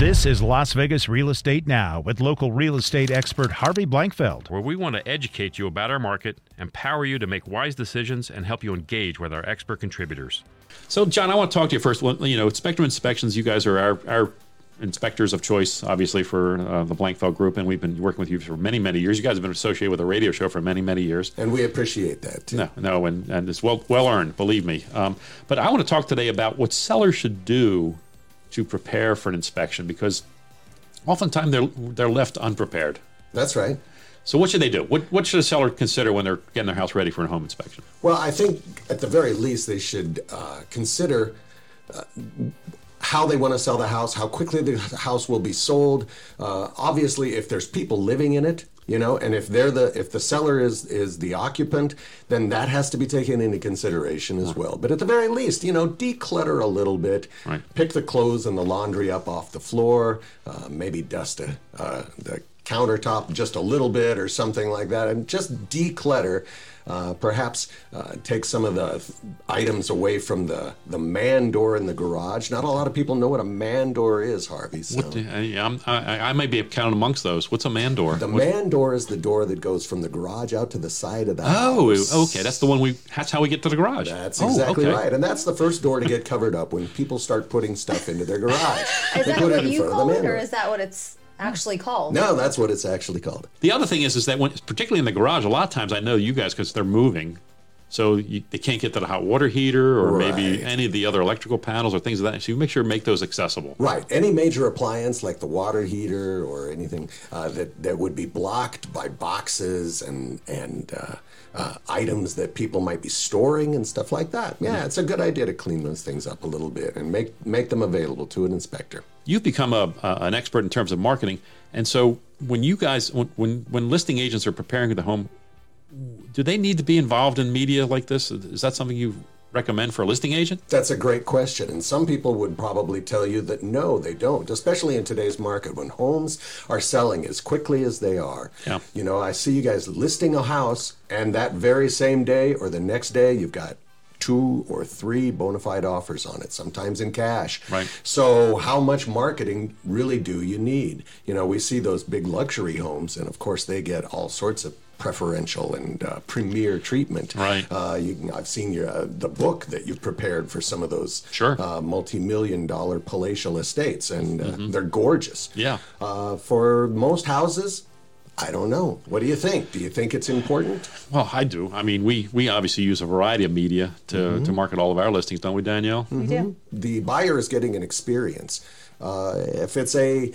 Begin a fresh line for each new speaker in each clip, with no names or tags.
This is Las Vegas Real Estate Now with local real estate expert Harvey Blankfeld.
where we want to educate you about our market, empower you to make wise decisions, and help you engage with our expert contributors.
So, John, I want to talk to you first. Well, You know, Spectrum Inspections, you guys are our, our inspectors of choice, obviously, for uh, the Blankfeld Group, and we've been working with you for many, many years. You guys have been associated with a radio show for many, many years.
And we appreciate that too.
No, no, and, and it's well well earned, believe me. Um, but I want to talk today about what sellers should do to prepare for an inspection because oftentimes they're they're left unprepared.
That's right.
So what should they do? What what should a seller consider when they're getting their house ready for a home inspection?
Well, I think at the very least they should uh, consider uh, how they want to sell the house, how quickly the house will be sold. Uh, obviously, if there's people living in it, you know, and if they're the if the seller is is the occupant, then that has to be taken into consideration as well. But at the very least, you know, declutter a little bit,
Right.
pick the clothes and the laundry up off the floor, uh, maybe dust a, uh, the countertop just a little bit or something like that, and just declutter. Uh, perhaps uh, take some of the items away from the, the man door in the garage. Not a lot of people know what a man door is, Harvey. So.
What the- I, I'm, I, I might be counted amongst those. What's a man door?
The
What-
man door is the door that goes from the garage out to the side of the
Oh,
house.
okay. That's the one we. That's how we get to the garage.
That's
Oh,
exactly
okay.
right. And that's the first door to get covered up when people start putting stuff into their garage.
Is
They
that what you
front of the
call it, or
door.
is that what it's actually called?
No, that's what it's actually called.
The other thing is, is that when, particularly in the garage, a lot of times I know you guys because they're moving, so you, they can't get to the hot water heater or maybe any of the other electrical panels or things of that. So you make sure to make those accessible.
Right. Any major appliance like the water heater or anything uh, that that would be blocked by boxes and and uh, uh, items that people might be storing and stuff like that. Yeah, it's a good idea to clean those things up a little bit and make make them available to an inspector.
You've become a, a an expert in terms of marketing, and so when you guys when when, when listing agents are preparing the home, do they need to be involved in media like this? Is that something you recommend for a listing agent?
That's a great question. And some people would probably tell you that no, they don't, especially in today's market when homes are selling as quickly as they are.
Yeah.
You know, I see you guys listing a house, and that very same day or the next day, you've got two or three bona fide offers on it, sometimes in cash.
Right.
So, how much marketing really do you need? You know, we see those big luxury homes, and of course, they get all sorts of preferential and uh, premier treatment.
Right.
Uh, you I've seen your uh, the book that you've prepared for some of those
Sure.
uh, multi-million dollar palatial estates, and uh, they're gorgeous.
Mm-hmm. Yeah.
Uh, for most houses, I don't know. What do you think? Do you think it's important?
Well, I do. I mean, we we obviously use a variety of media to, to mm-hmm. market all of our listings, don't we, Danielle?
We do. Mm-hmm.
the buyer is getting an experience. Uh, if it's a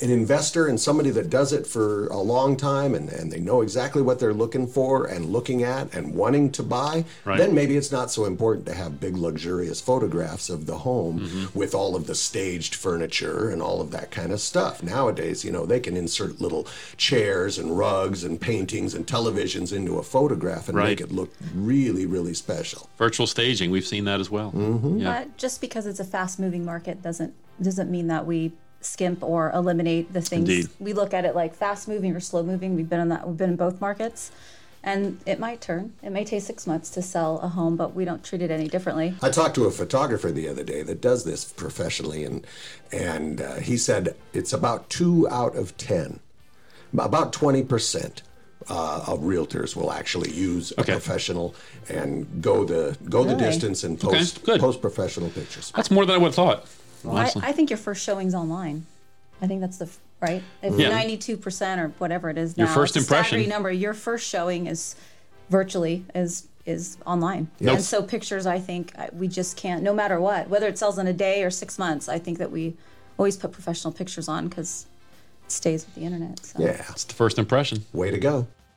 an investor and somebody that does it for a long time and, and they know exactly what they're looking for and looking at and wanting to buy,
Right.
then maybe it's not so important to have big luxurious photographs of the home
Mm-hmm.
with all of the staged furniture and all of that kind of stuff. Nowadays, you know, they can insert little chairs and rugs and paintings and televisions into a photograph and
Right.
make it look really, really special.
Virtual staging, we've seen that as well.
Mm-hmm.
Yeah.
But just because it's a fast moving market doesn't doesn't mean that we skimp or eliminate the things
Indeed.
we look at it like fast moving or slow moving. We've been in that we've been in both markets. And it might turn. It may take six months to sell a home, but we don't treat it any differently.
I talked to a photographer the other day that does this professionally, and and uh, he said it's about two out of ten, about twenty percent. Uh, of realtors will actually use a professional and go the go the distance and post
good.
post professional pictures.
That's more than I would have thought.
I. I think your first showing's online. I think that's the f- right. If
Yeah.
ninety-two percent or whatever it is now,
Your
now,
first impression.
number. Your first showing is virtually is is online,
Nope.
and so pictures. I think we just can't. No matter what, whether it sells in a day or six months, I think that we always put professional pictures on because it stays with the internet. So.
Yeah,
It's the first impression.
way to go.